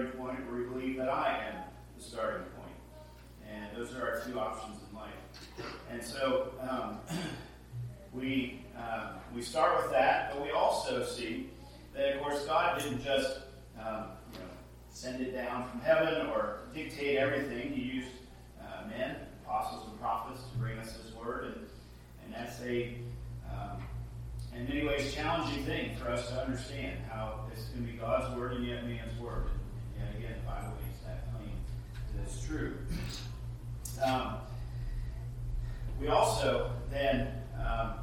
starting point, or we believe that I am the starting point. And those are our two options in life. And so um, we, uh, we start with that, but we also see that, of course, God didn't just um, you know, send it down from heaven or dictate everything. He used uh, men, apostles, and prophets to bring us His Word. And, and that's a um, in many ways challenging thing for us to understand how this to be God's word and yet man's word. Makes that claim it's true. Um, we also then um,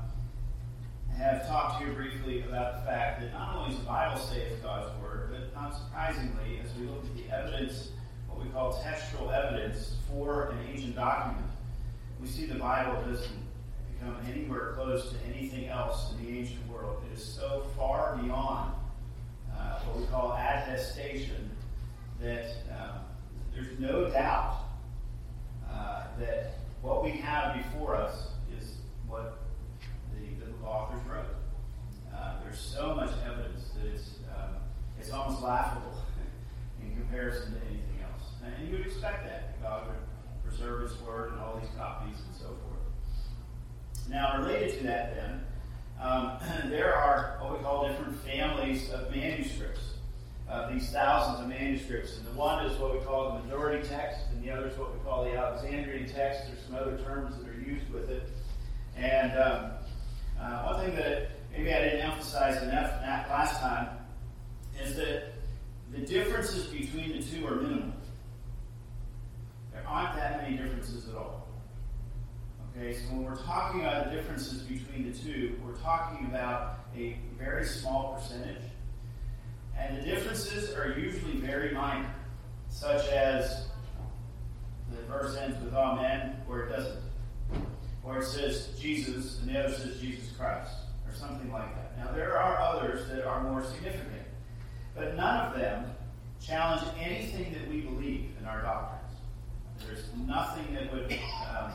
have talked here briefly about the fact that not only does the Bible say it's God's word, but not surprisingly, as we look at the evidence, what we call textual evidence for an ancient document, we see the Bible doesn't come anywhere close to anything else in the ancient world. It is so far beyond uh, what we call attestation that um, there's no doubt uh, that what we have before us is what the biblical authors wrote. Uh, there's so much evidence that it's, um, it's almost laughable in comparison to anything else. And you would expect that. God would preserve His Word and all these copies and so forth. Now, related to that, then, um, there are what we call different families of manuscripts. Uh, these thousands of manuscripts. And the one is what we call the majority text, and the other is what we call the Alexandrian text. There's some other terms that are used with it. And um, uh, one thing that maybe I didn't emphasize enough last time is that the differences between the two are minimal. There aren't that many differences at all. Okay, so when we're talking about the differences between the two, we're talking about a very small percentage. And the differences are usually very minor, such as the verse ends with Amen, or it doesn't. Or it says Jesus, and the other says Jesus Christ, or something like that. Now, there are others that are more significant, but none of them challenge anything that we believe in our doctrines. There's nothing that would. Um,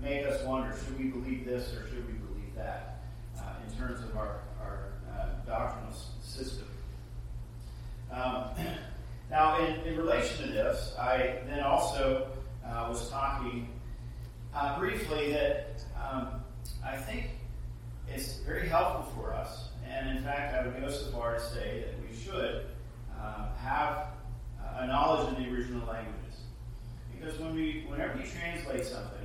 make us wonder should we believe this or should we believe that uh, in terms of our, our uh, doctrinal system. Um, now, in, in relation to this, I then also uh, was talking uh, briefly that um, I think it's very helpful for us, and in fact, I would go so far to say that we should uh, have a knowledge of the original languages. Because when we, whenever you translate something,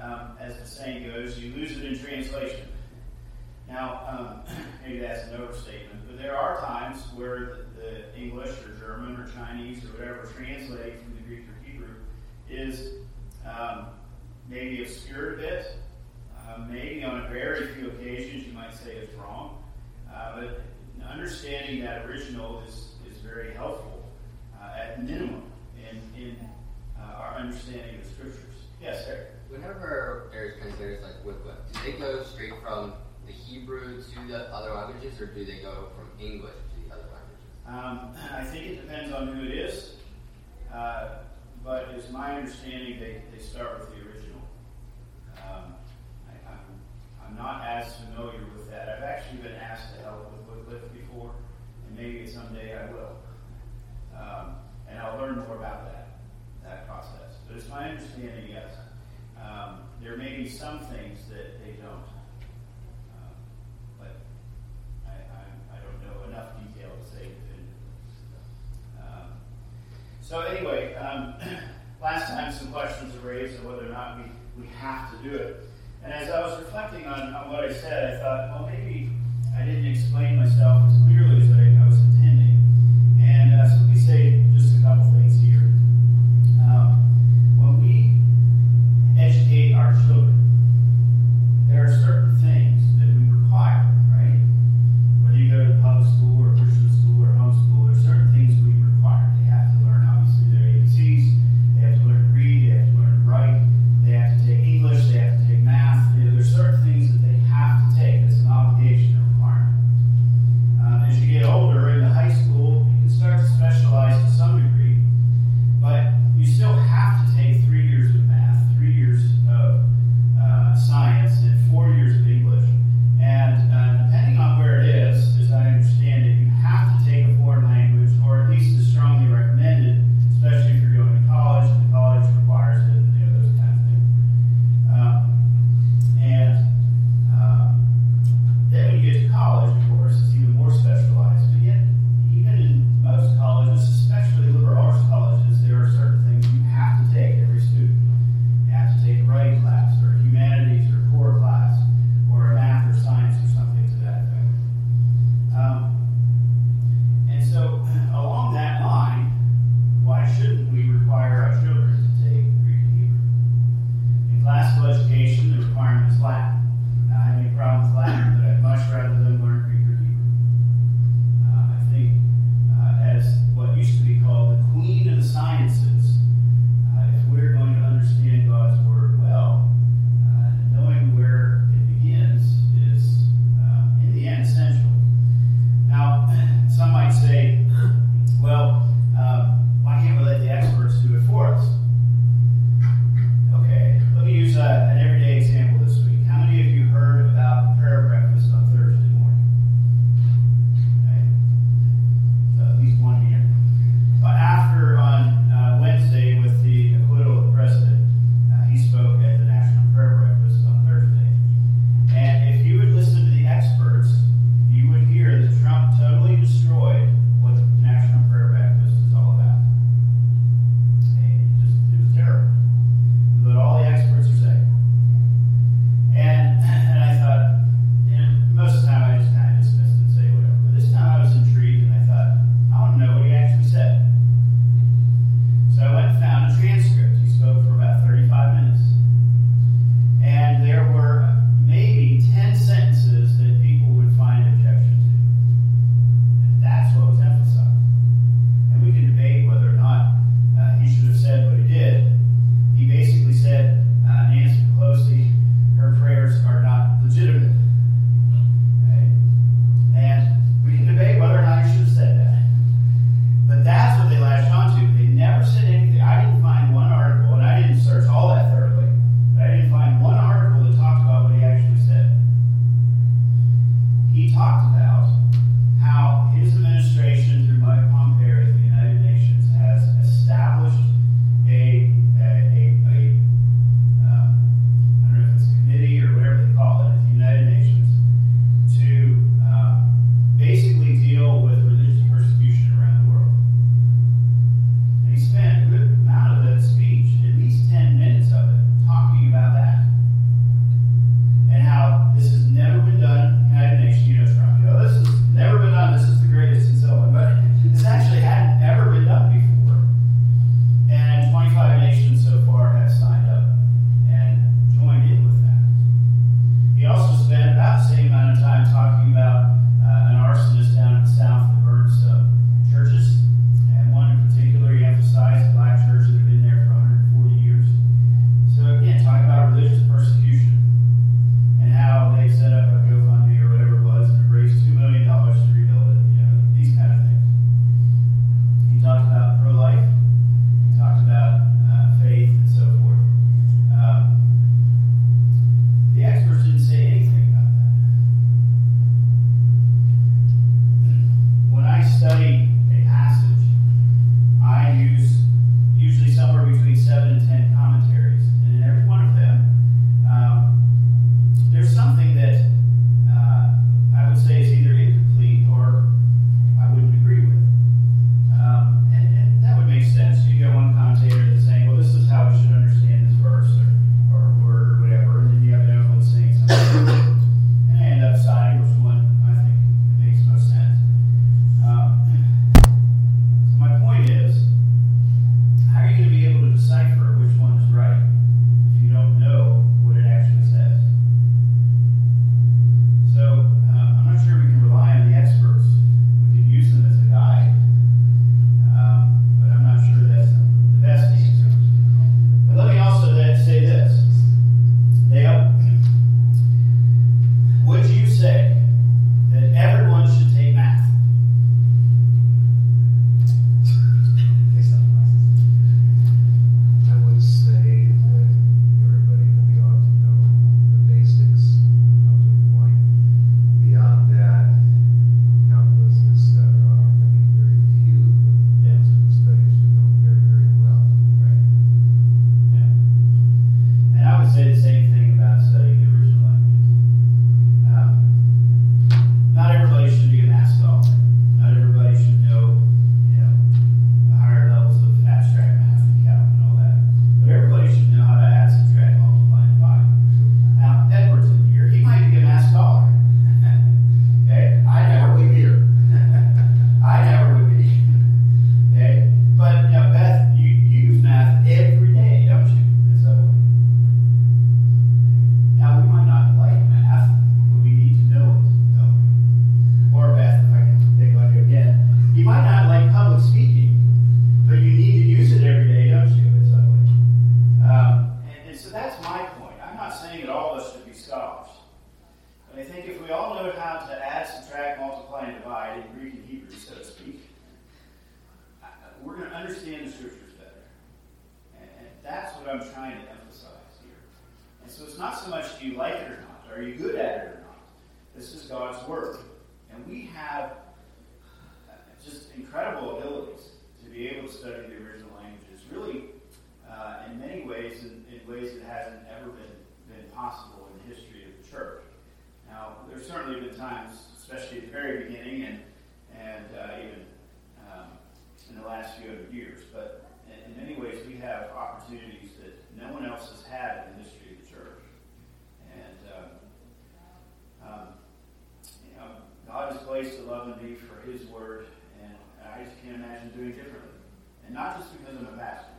um, as the saying goes, you lose it in translation. Now, um, maybe that's an overstatement, but there are times where the, the, English or German or Chinese or whatever translating from the Greek or Hebrew is um, maybe obscured a bit. Uh, maybe on a very few occasions you might say it's wrong. Uh, but understanding that original is, is very helpful uh, at minimum in, in uh, our understanding of the scriptures. Yes, sir whenever there's translators like Wycliffe, do they go straight from the Hebrew to the other languages, or do they go from English to the other languages? Um, I think it depends on who it is, uh, but it's my understanding they, they start with the original. Um, I, am I'm, I'm not as familiar with that. I've actually been asked to help with Wycliffe before, and maybe someday I will. Um, and I'll learn more about that, that process. But it's my understanding, yes. Um, there may be some things that they don't, So anyway, um, last time some questions were raised of whether or not we, we have to do it. And as I was reflecting on, on what I said, I thought, well, maybe I didn't explain myself as clearly as I, I was And we have uh, just incredible abilities to be able to study the original languages, really, uh, in many ways, in, in, ways that hasn't ever been, been possible in the history of the church. Now, there's certainly been times, especially at the very beginning and, and uh, even um, in the last few hundred years, but in, in many ways we have opportunities that no one else has had in the history of the church. And um, um, God has placed a love in me for His Word, and I just can't imagine doing differently. And not just because I'm a pastor.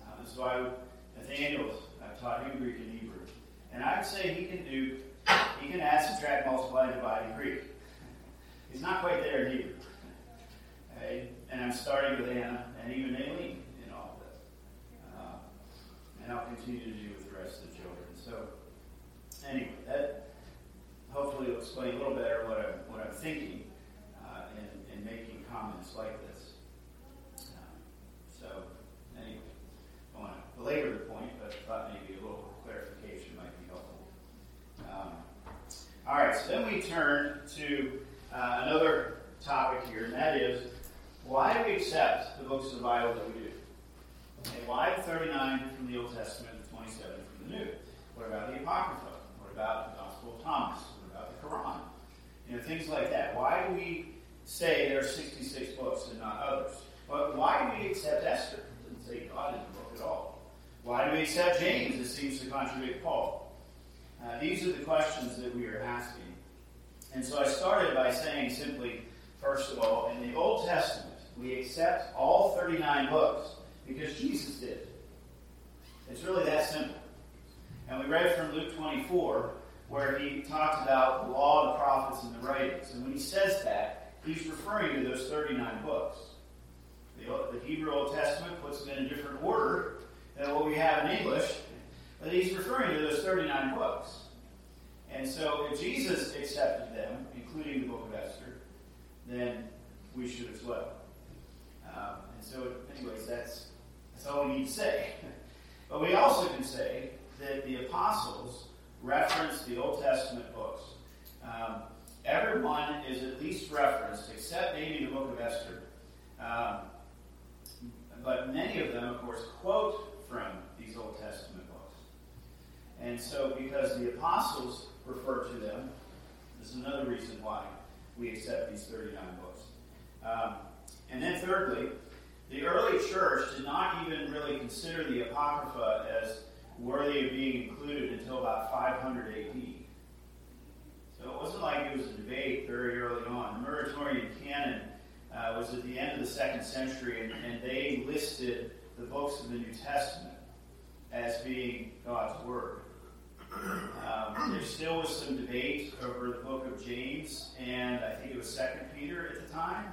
Uh, so I, Nathaniel, I've taught him Greek and Hebrew, and I'd say he can do, he can add, subtract, multiply, divide in Greek. He's not quite there in Hebrew. Okay? And I'm starting with Anna and even Aileen in all of this. Uh, and I'll continue to do with the rest of the children. So, anyway, that hopefully will explain a little better what I'm, what I'm thinking uh, in, in making comments like this. Um, so, anyway, I want to belabor the point, but I thought maybe a little clarification might be helpful. Um, all right, so then we turn to uh, another topic here, and that is why do we accept the books of the Bible that we do? Okay, why 39 from the Old Testament and 27 from the New? What about the Apocrypha? What about the Gospel of Thomas? Quran. You know, things like that. Why do we say there are 66 books and not others? But why do we accept Esther? Doesn't say God the book at all. Why do we accept James? It seems to contradict Paul. Uh, these are the questions that we are asking. And so I started by saying simply, first of all, in the Old Testament, we accept all 39 books because Jesus did. It's really that simple. And we read from Luke 24 where he talks about the law, the prophets, and the writings. And when he says that, he's referring to those 39 books. The, the Hebrew Old Testament puts them in a different order than what we have in English, but he's referring to those 39 books. And so if Jesus accepted them, including the book of Esther, then we should as well. Um, and so, anyways, that's, that's all we need to say. but we also can say that the apostles reference the Old Testament books. Um, everyone is at least referenced, except maybe the book of Esther. Um, but many of them, of course, quote from these Old Testament books. And so, because the apostles refer to them, this is another reason why we accept these 39 books. Um, and then, thirdly, the early church did not even really consider the Apocrypha as worthy of being included until about 500 AD. So it wasn't like it was a debate very early on. The Muratorian canon uh, was at the end of the second century, and, and they listed the books of the New Testament as being God's Word. Um, there still was some debate over the book of James, and I think it was Second Peter at the time,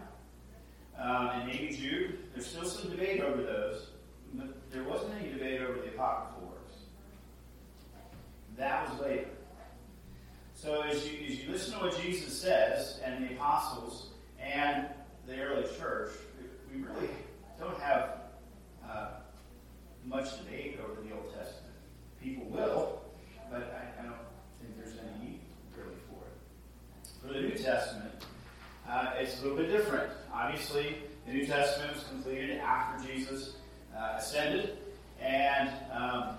um, and maybe Jude. There's still some debate over those, but there wasn't any debate over the Apocryphal that was later. So as you, as you listen to what Jesus says, and the apostles, and the early church, we really don't have uh, much debate over the Old Testament. People will, but I, I, don't think there's any need really for it. For the New Testament, uh, it's a little bit different. Obviously, the New Testament was completed after Jesus uh, ascended, and um,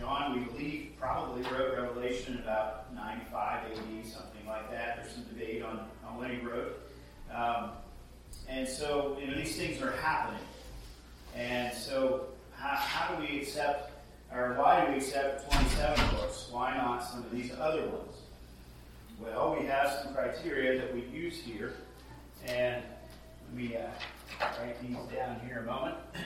John, we believe, probably wrote Revelation about 95 AD, something like that. There's some debate on, on when he wrote. Um, and so, you know, these things are happening. And so, how, how do we accept, or why do we accept 27 books? Why not some of these other ones? Well, we have some criteria that we use here. And let me uh, write these down here a moment.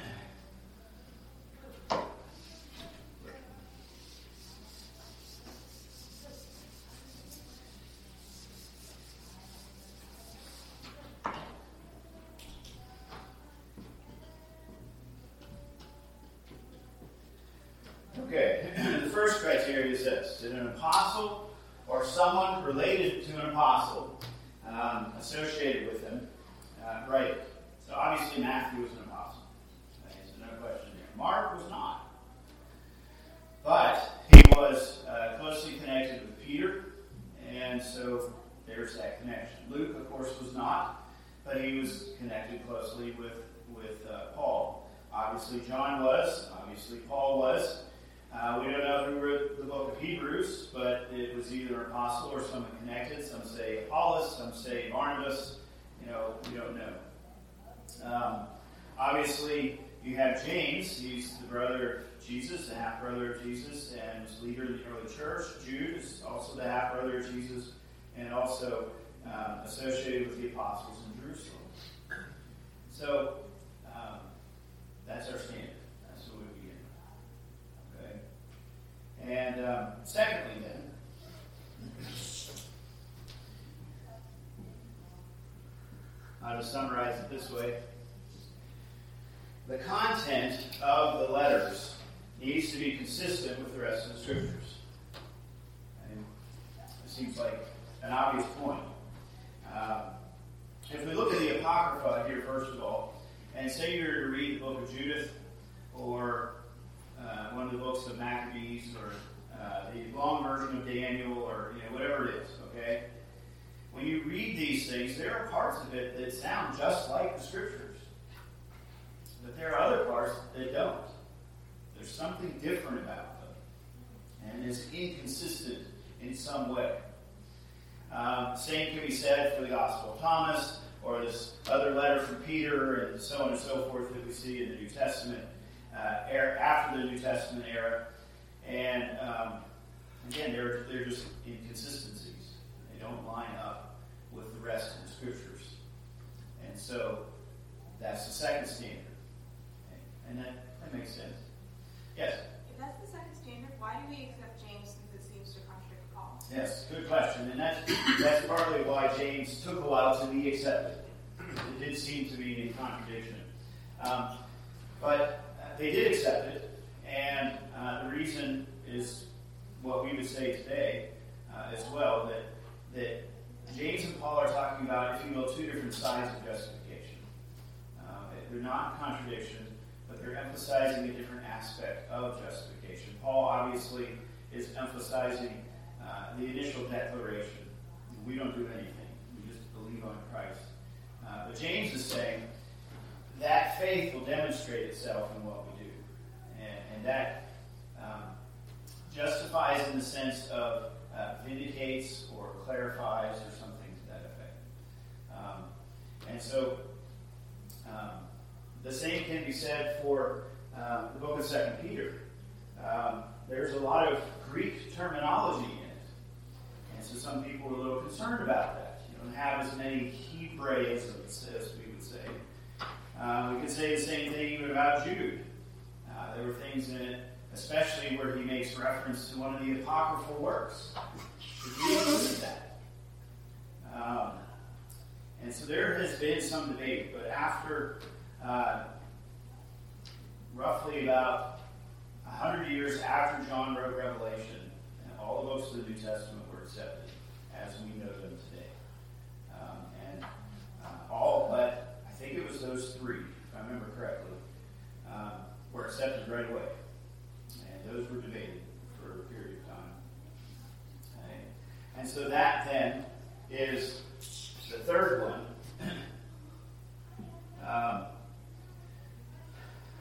Okay, the first criteria is Did an apostle or someone related to an apostle um, associated with him uh, it. So obviously Matthew was an apostle. Okay, so no question there. Mark was not. But he was uh, closely connected with Peter, and so there's that connection. Luke, of course, was not, but he was connected closely with, with uh, Paul. Obviously, John was. Obviously, Paul was. Uh, we don't know who wrote the book of Hebrews, but it was either an apostle or someone connected. Some say Apollos, some say Barnabas. You know, we don't know. Um, obviously, you have James. He's the brother of Jesus, the half brother of Jesus, and was leader of the early church. Jude is also the half brother of Jesus, and also um, associated with the apostles in Jerusalem. So um, that's our standard. That's what we begin. Okay. And um, secondly, then. I'll just summarize it this way. The content of the letters needs to be consistent with the rest of the scriptures. And it seems like an obvious point. Uh, if we look at the Apocrypha here, first of all, and say you're to read the book of Judith or uh, one of the books of Maccabees or uh, the long version of Daniel or you know whatever it is, okay? When you read these things, there are parts of it that sound just like the scriptures. But there are other parts that don't. There's something different about them. And it's inconsistent in some way. Um, same can be said for the Gospel of Thomas or this other letter from Peter and so on and so forth that we see in the New Testament, uh, era, after the New Testament era. And um, again, they're, they're just inconsistencies. They don't line up with the rest of the Scriptures. And so that's the second standard. And that, that makes sense. Yes? If that's the second standard, why do we accept James since it seems to contradict Paul? Yes, good question. And that's, that's partly why James took a while to be accepted. It did seem to be in contradiction. Um, but they did accept it, and uh, the reason is what we would say today uh, as well that, that James and Paul are talking about, if you will, two different sides of justification. Uh, they're not contradictions but they're emphasizing a different aspect of justification. Paul obviously is emphasizing uh, the initial declaration. We don't do anything. We just believe on Christ. Uh, but James is saying that faith will demonstrate itself in what we do. And, and that um, justifies in the sense of uh, vindicates or clarifies or something to that effect. Um, and so um, the same can be said for um, the book of Second Peter. Um, there's a lot of Greek terminology in it, and so some people are a little concerned about that. You don't have as many Hebraisms as we would say. Uh, we could say the same thing even about Jude. Uh, there were things in it, especially where he makes reference to one of the apocryphal works. Included that. Um, and so there has been some debate, but after uh, roughly about 100 years after John wrote Revelation, and all the books of the New Testament were accepted as we know them today. Um, and uh, all but, I think it was those three, if I remember correctly, um, were accepted right away. And those were debated for a period of time. Okay. And so that then is the third one. um,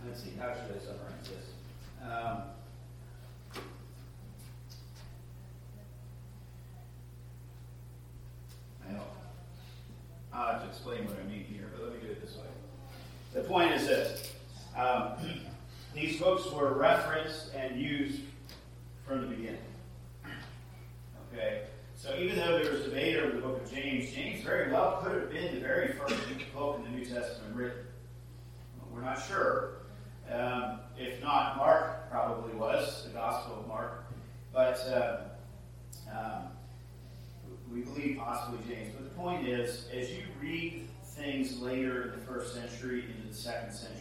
let's see, how should I summarize this? Um, well, I'll have to explain what I mean here, but let me do it this way. The point is this um, these books were referenced and used from the beginning. Okay? So even though there was debate over the book of James, James very well could have been the very first book in the New Testament written. We're not sure. Um, if not, Mark probably was, the Gospel of Mark. But uh, um, we believe possibly James. But the point is, as you read things later in the first century into the second century,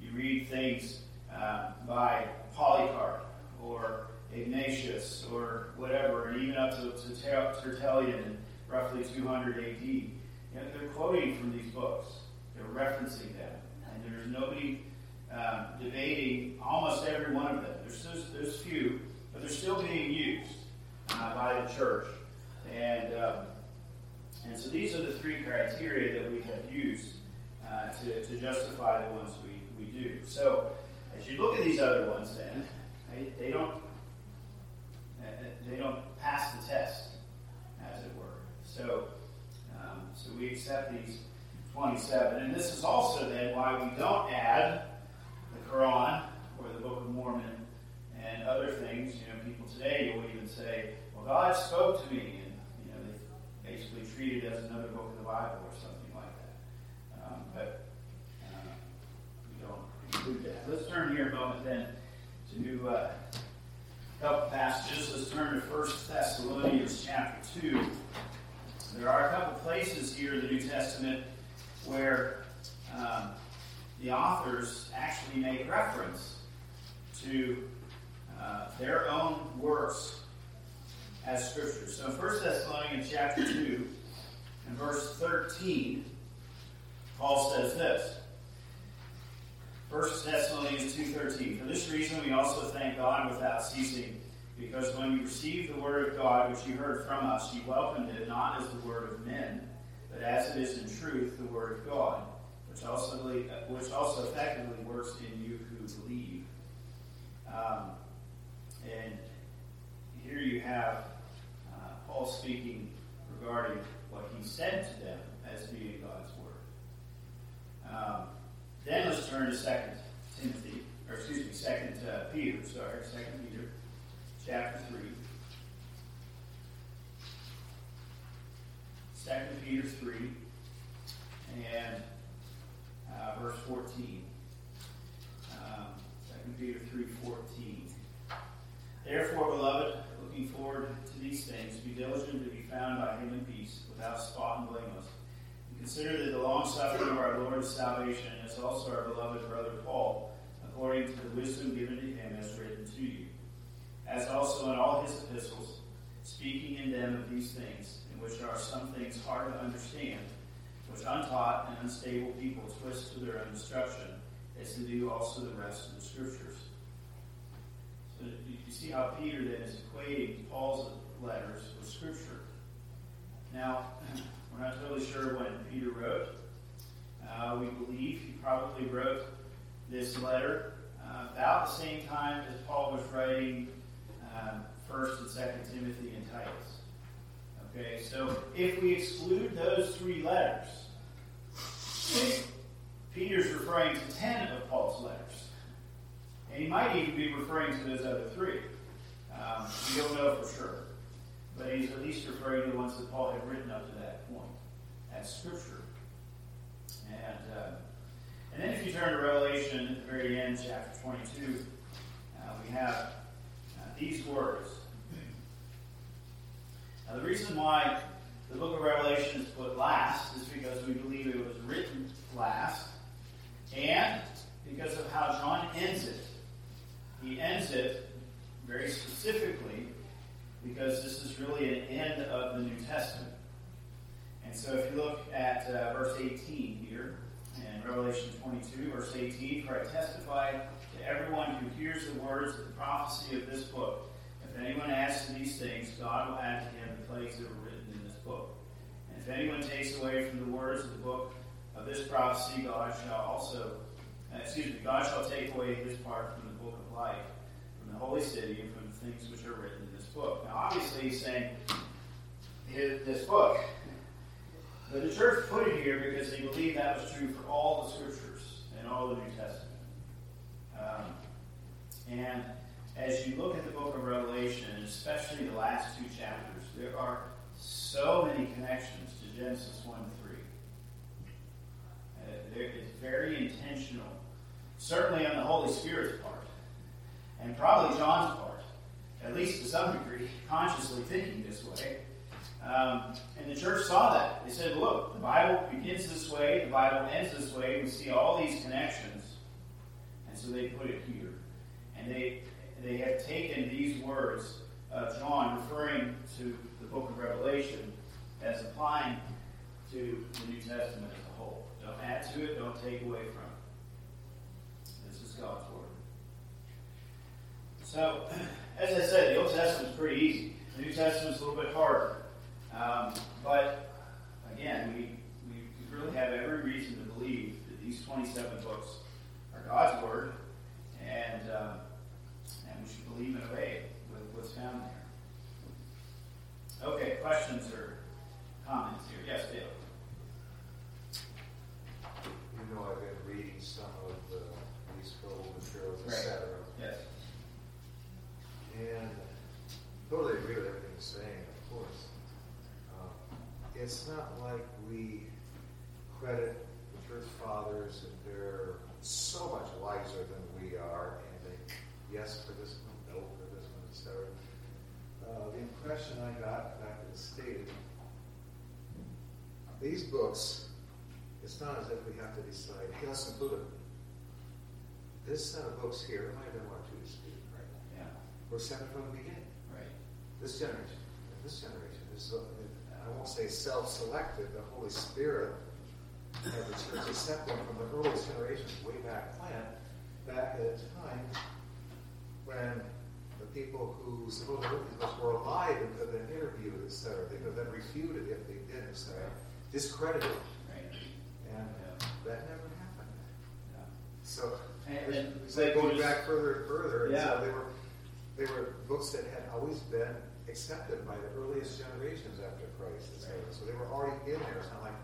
you read things uh, by Polycarp or Ignatius or whatever, and even up to, to Tertullian in roughly 200 AD. You know, they're quoting from these books. They're referencing them. And there's nobody um, debating almost every one of them. There's, there's, there's few, but they're still being used uh, by the church. And, um, and so these are the three criteria that we have used uh, to, to justify the ones we, we do. So as you look at these other ones, then, they, don't uh, they don't pass the test, as it were. So, so we accept these 27. And this is also then why we don't add the Quran or the Book of Mormon and other things. You know, people today will even say, well, God spoke to me. And, you know, they basically treat it as another book of the Bible or something like that. Um, but uh, we don't include that. Let's turn here a moment then to uh, couple passages. Let's turn to 1 Thessalonians chapter 2. There are a couple places here in the New Testament where um, the authors actually make reference to uh, their own works as scripture. So in 1 Thessalonians chapter 2 and verse 13, Paul says this. 1 Thessalonians 2.13 For this reason we also thank God without ceasing, because when you received the word of God which you heard from us, you welcomed it not as the word of men, but as it is in truth the word of God, which also, which also effectively works in you who believe. Um, and here you have uh, Paul speaking regarding what he said to them as being God's word. Um, then let's turn to Second Timothy, or excuse me, Second uh, Peter. Sorry, Second Peter, chapter three. Second Peter 3 and uh, verse 14. Um, 2 Peter 3 14. Therefore, beloved, looking forward to these things, be diligent to be found by him in peace, without spot and blameless. And consider that the long suffering of our Lord is salvation, as also our beloved brother Paul, according to the wisdom given to him, has written to you. As also in all his epistles, speaking in them of these things in which are some things hard to understand, which untaught and unstable people twist to their own destruction, as they do also the rest of the Scriptures. So you see how Peter then is equating Paul's letters with Scripture. Now, we're not totally sure when Peter wrote. Uh, we believe he probably wrote this letter uh, about the same time as Paul was writing First and Second Timothy and Titus. Okay, so if we exclude those three letters, Peter's referring to ten of Paul's letters. And he might even be referring to those other three. Um, we don't know for sure. But he's at least referring to the ones that Paul had written up to that point as Scripture. And, uh, and then if you turn to Revelation at the very end, chapter 22, uh, we have uh, these words. Now, the reason why the book of Revelation is put last is because we believe it was written last, and because of how John ends it. He ends it very specifically because this is really an end of the New Testament. And so if you look at uh, verse 18 here, in Revelation 22, verse 18, For I testify everyone who hears the words of the prophecy of this book. If anyone adds to these things, God will add to him the plagues that were written in this book. And if anyone takes away from the words of the book of this prophecy, God shall also, uh, excuse me, God shall take away his part from the book of life, from the holy city, and from the things which are written in this book. Now, obviously, he's saying this book. But the church put it here because they believed that was true for all the scriptures and all the New Testament. Um, and as you look at the book of Revelation, especially the last two chapters, there are so many connections to Genesis 1 3. Uh, it's very intentional, certainly on the Holy Spirit's part, and probably John's part, at least to some degree, consciously thinking this way. Um, and the church saw that. They said, look, the Bible begins this way, the Bible ends this way. We see all these connections. So they put it here. And they they have taken these words of John, referring to the book of Revelation, as applying to the New Testament as a whole. Don't add to it, don't take away from it. This is God's Word. So, as I said, the Old is pretty easy. The New Testament is a little bit harder. Um, but, again, we, we really have every reason to believe that these 27 books God's Word, and, um, and we should believe and obey with what's found there. Okay, questions or comments here? Yes, Dale. You know, I've been reading some of the these scroll materials, Right. etc. Yes. And totally agree with everything you're saying, of course. Um, it's not like we credit the church fathers and they're so much wiser than we are, and they yes for this one, no for this one, etc. Uh, the impression I got, in fact, it was stated, these books, it's not as if we have to decide, hey, let's include them. This set of books here, there might have been one or two disputed, right? Yeah. Were set from the beginning. Right. This generation, this generation is, uh, I won't say self-selected, the Holy Spirit had the church accept them from the earliest generations way back when, back at a time when the people who supposedly were alive and could have interviewed, etc. They could have been refuted if they did, etc. Discredited. And that never happened. So And- and it's like going just- back further and further. And Yeah. so they were they were books that had always been accepted by the earliest generations after Christ. Right. So they were already in there. It's not like,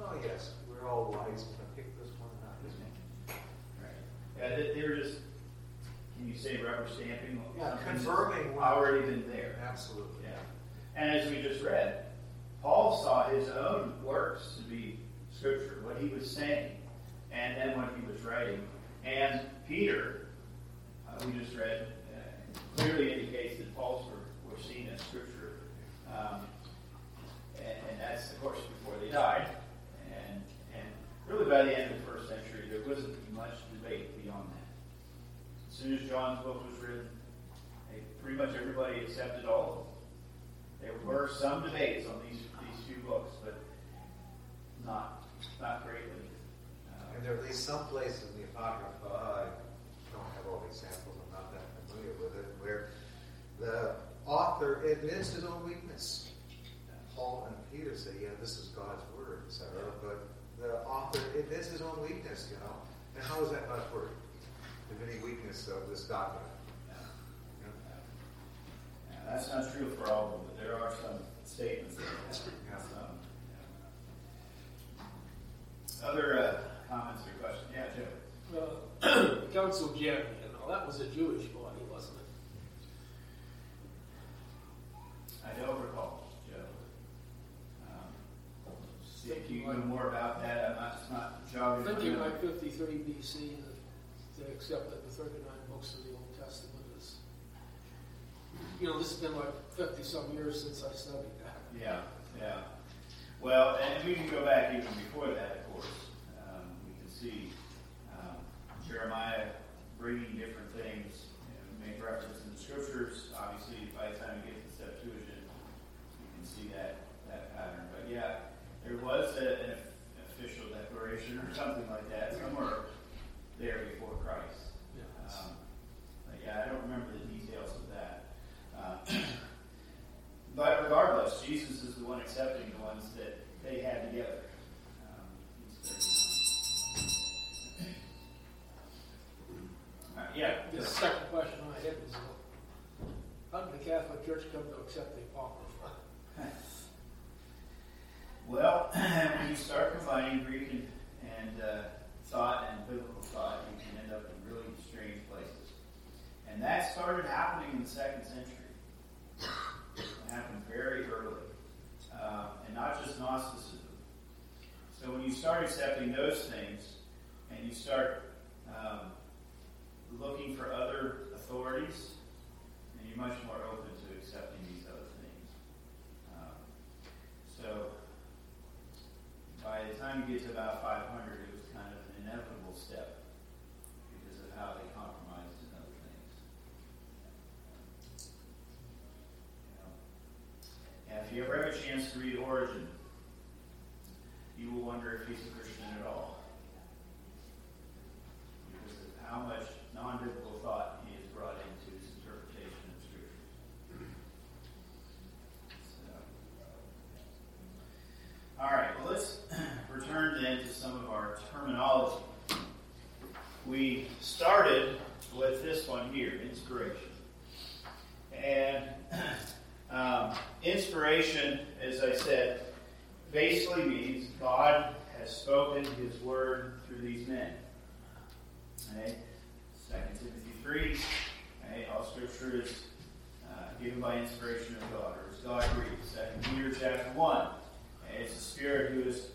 oh yes, we're all wise, pick this one and not this one. Right. Yeah, they, they were just, can you say rubber stamping? Yeah, confirming what- Already been there. Absolutely. Yeah. And as we just read, Paul saw his own works to be scripture, what he was saying, and then what he was writing. And Peter, uh, we just read, uh, clearly indicates that Paul's were, were seen as scripture. Um, and, and that's, of course, before they died. Really by the end of the first century, there wasn't much debate beyond that. As soon as John's book was written, pretty much everybody accepted all of them. There were some debates on these these few books, but not not greatly. Uh, And there are at least some places in the Apocrypha, I don't have all the examples, I'm not that familiar with it, where the author admits his own weakness. Paul and Peter say, yeah, this is God's word, etc. But the author admits his own weakness, you know. And how is that not word? If any weakness of this document. You know? yeah, that's not true for all of them, but there are some statements. That Yeah. some, yeah. Other uh, comments or questions? Yeah, Joe. Uh, Council Jamnia, you know, that was a Jewish body, wasn't it? I don't recall, Joe. Um, see if you know more about that. I'm not, it's not Thinking like 53 BC, that they accepted the 39 books of the Old Testament as, you know, this has been like 50 some years since I studied that. Yeah, yeah. Well, and we can go back even before that, of course. Um, we can see um, Jeremiah bringing different things, you know, make reference in the scriptures. Obviously, by the time you get to Septuagint, you can see that that pattern. But yeah, there was a, an or something like that somewhere there before Christ. Yeah. Um, but yeah, I don't remember the details of that. Uh, but regardless, Jesus is the one accepting the ones that they had together. Um, he's 39. All right, yeah. The second question I had was, uh, how did the Catholic Church come to accept the Apocrypha? Well, when you start combining Greek and, and uh, thought and biblical thought, you can end up in really strange places. And that started happening in the second century. It happened very early. Uh, and not just Gnosticism. So when you start accepting those things, and you start um, looking for other authorities, then you're much more open to accepting these other things. Um, so by the time you get to about 500, it was kind of an inevitable step because of how they compromised in other things. if you ever have a chance to read Origen, you will wonder if he's a Christian at all. Because of how much non biblical thought he has brought into his interpretation of Scriptures. So. All right, well, let's return then to some of our terminology. We started with this one here inspiration. And um, inspiration, as I said, basically means God has spoken his word through these men. Okay? 2 Timothy 3, okay? all scripture is uh, given by inspiration of God, or is God breathed. 2 Peter chapter 1, okay? it's the Spirit who is,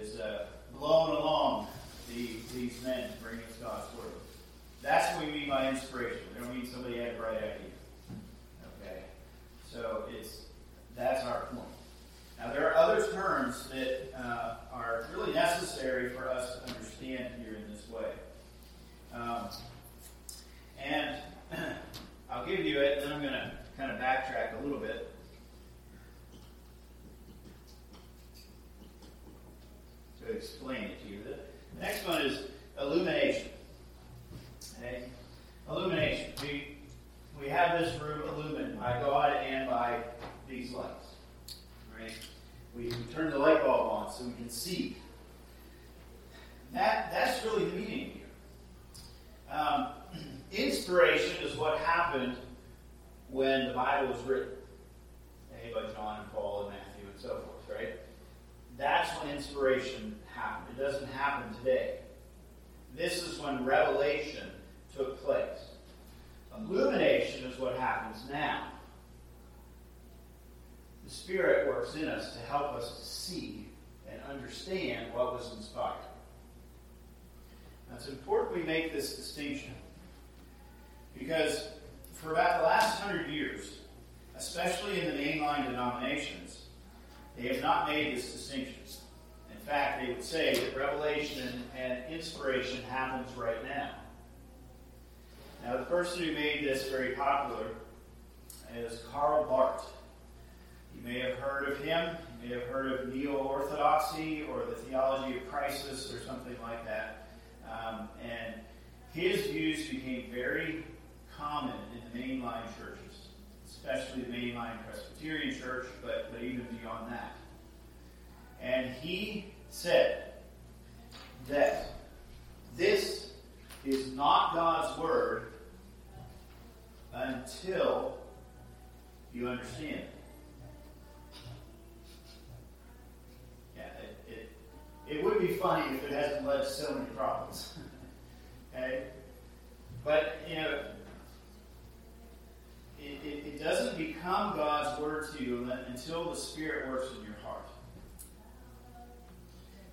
is uh, blown along the, these men to bring us God's word. That's what we mean by inspiration. We don't mean somebody had a bright idea. Okay? So it's that's our point. Now there are other terms that uh, are really necessary for us to understand here in this way. Um, and I'll give you it, then I'm going to kind of backtrack a little bit. To explain it to you. The next one is illumination. Okay? Illumination. We, we have this room illumined by God and by these lights. Right? We, we turn the light bulb on so we can see. That, that's really the meaning here. Um, inspiration is what happened when the Bible was written. Okay, by John and Paul and Matthew and so forth, right? That's when inspiration happened. It doesn't happen today. This is when revelation took place. Illumination is what happens now. The Spirit works in us to help us to see and understand what was inspired. Now, it's important we make this distinction because for about the last hundred years, especially in the mainline denominations, they have not made this distinction. In fact, they would say that revelation and inspiration happens right now. Now, the person who made this very popular is Karl Barth. You may have heard of him. You may have heard of neo orthodoxy or the theology of crisis or something like that. Um, and his views became very common in the mainline churches, especially the mainline Presbyterian church, but, but even beyond that. And he said that this is not God's word until you understand it. It would be funny if it hasn't led to so many problems. okay? But, you know, it, it, it doesn't become God's word to you until the Spirit works in your heart.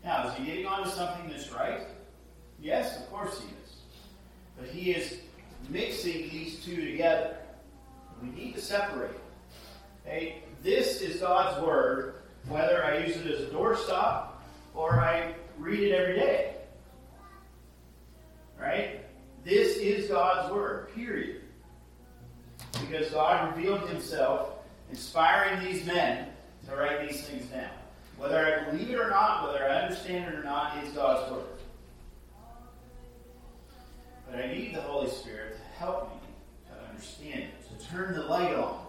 Now, is he getting onto something that's right? Yes, of course he is. But he is mixing these two together. We need to separate. Okay? This is God's Word, whether I use it as a doorstop or I read it every day. Right? This is God's Word, period. Because God revealed Himself, inspiring these men to write these things down. Whether I believe it or not, whether I understand it or not, it's God's Word. But I need the Holy Spirit to help me to understand it, to turn the light on.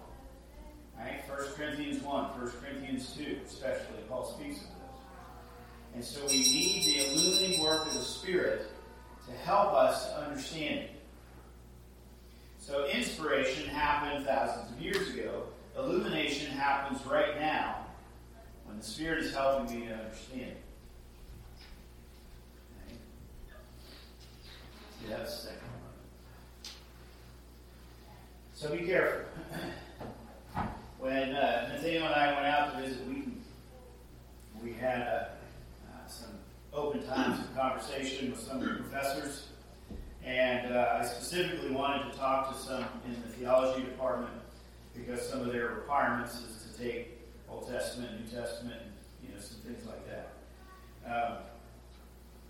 Right? 1 Corinthians 1, 1 Corinthians 2, especially, Paul speaks of this. And so we need the illuminating work of the Spirit to help us to understand it. So inspiration happened thousands of years ago. Illumination happens right now when the Spirit is helping me to understand it. Yeah, that's the second one. So be careful. when uh, Nathaniel and I went out to visit Wheaton, we had uh, some open times of conversation with some of the professors. And uh, I specifically wanted to talk to some in the theology department because some of their requirements is to take Old Testament, New Testament, and you know some things like that. Um,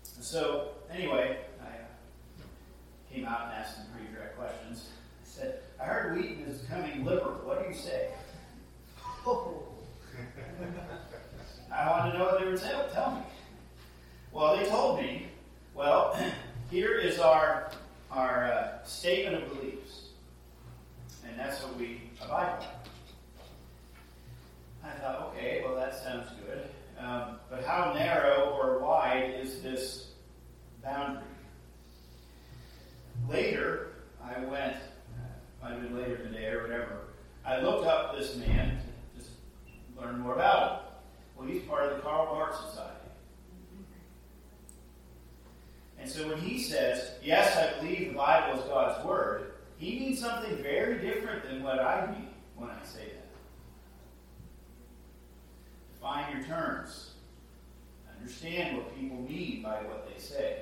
so anyway, I came out and asked some pretty direct questions. I said, "I heard Wheaton is becoming liberal. What do you say?" Oh. wanted to know what they were tell, tell me. Well, they told me, well, here is our, our uh, statement of beliefs. And that's what we abide by. I thought, okay, well, that sounds good. Um, but how narrow or wide is this boundary? Later, I went, uh, might have been later today or whatever, I looked up this man to just learn more about him. Well, he's part of the Karl Barth Society. And so when he says, Yes, I believe the Bible is God's Word, he means something very different than what I mean when I say that. Define your terms. Understand what people mean by what they say.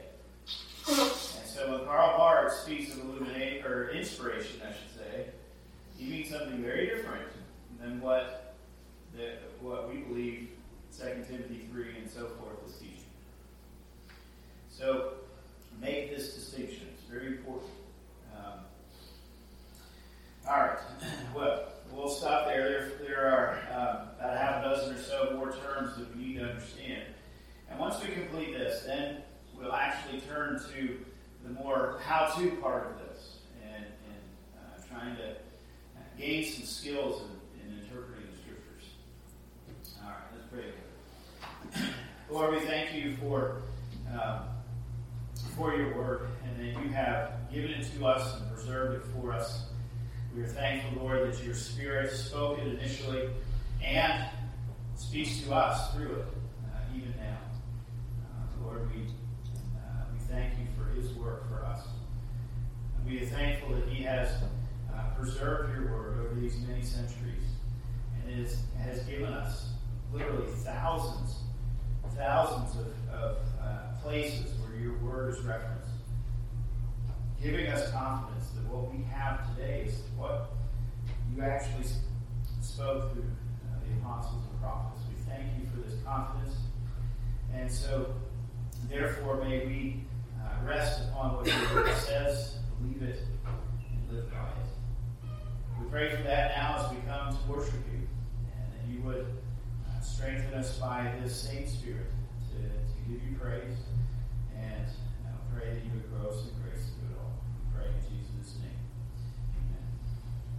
And so when Karl Barth speaks of illuminate or inspiration, I should say, he means something very different than what the, what we believe 2 Timothy 3 and so forth is teaching. So make this distinction. It's very important. Um, all right. Well, we'll stop there. There, there are um, about a half a dozen or so more terms that we need to understand. And once we complete this, then we'll actually turn to the more how-to part of this and, and uh, trying to gain some skills in, in interpreting the scriptures. All right, let's pray. Lord, we thank you for um, for your word and that you have given it to us and preserved it for us. We are thankful, Lord, that your Spirit spoke it initially and speaks to us through it uh, even now. Uh, Lord, we, uh, we thank you for his work for us. And we are thankful that he has uh, preserved your word over these many centuries and has given us literally thousands, thousands of, of uh, places where your word is referenced giving us confidence that what we have today is what you actually spoke through uh, the apostles and prophets. We thank you for this confidence. And so, therefore, may we uh, rest upon what your word says, believe it, and live by it. Pray for that now as we come to worship you, and that you would uh, strengthen us by this same Spirit to, to give you praise, and uh, pray that you would grow us in grace